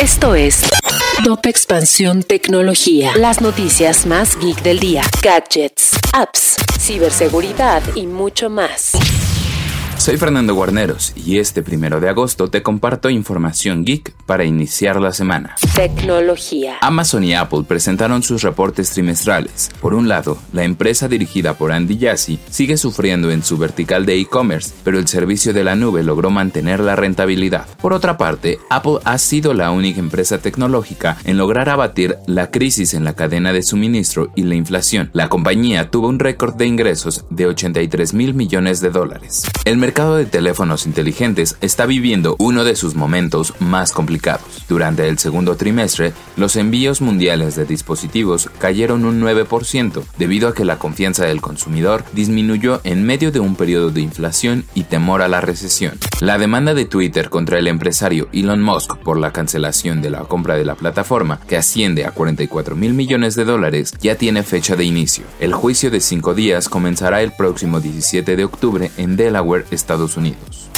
Esto es Top Expansión Tecnología. Las noticias más geek del día. Gadgets, apps, ciberseguridad y mucho más. Soy Fernando Guarneros y este primero de agosto te comparto información geek para iniciar la semana. Tecnología. Amazon y Apple presentaron sus reportes trimestrales. Por un lado, la empresa dirigida por Andy Jassy sigue sufriendo en su vertical de e-commerce, pero el servicio de la nube logró mantener la rentabilidad. Por otra parte, Apple ha sido la única empresa tecnológica en lograr abatir la crisis en la cadena de suministro y la inflación. La compañía tuvo un récord de ingresos de 83 mil millones de dólares. El mercado de teléfonos inteligentes está viviendo uno de sus momentos más complicados. Durante el segundo trimestre, los envíos mundiales de dispositivos cayeron un 9% debido a que la confianza del consumidor disminuyó en medio de un periodo de inflación y temor a la recesión. La demanda de Twitter contra el empresario Elon Musk por la cancelación de la compra de la plataforma, que asciende a 44 mil millones de dólares, ya tiene fecha de inicio. El juicio de cinco días comenzará el próximo 17 de octubre en Delaware, Estados Unidos.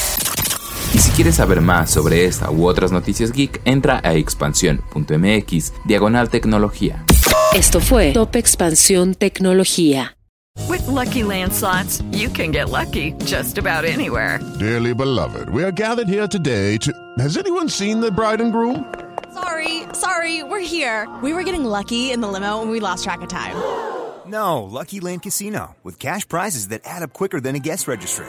Y si quieres saber más sobre esta u otras noticias geek, entra a expansión.mx diagonal tecnología. Esto fue Top Expansión Tecnología. With lucky landslots, you can get lucky just about anywhere. Dearly beloved, we are gathered here today to. Has anyone seen the bride and groom? Sorry, sorry, we're here. We were getting lucky in the limo and we lost track of time. No, Lucky Land Casino, with cash prizes that add up quicker than a guest registry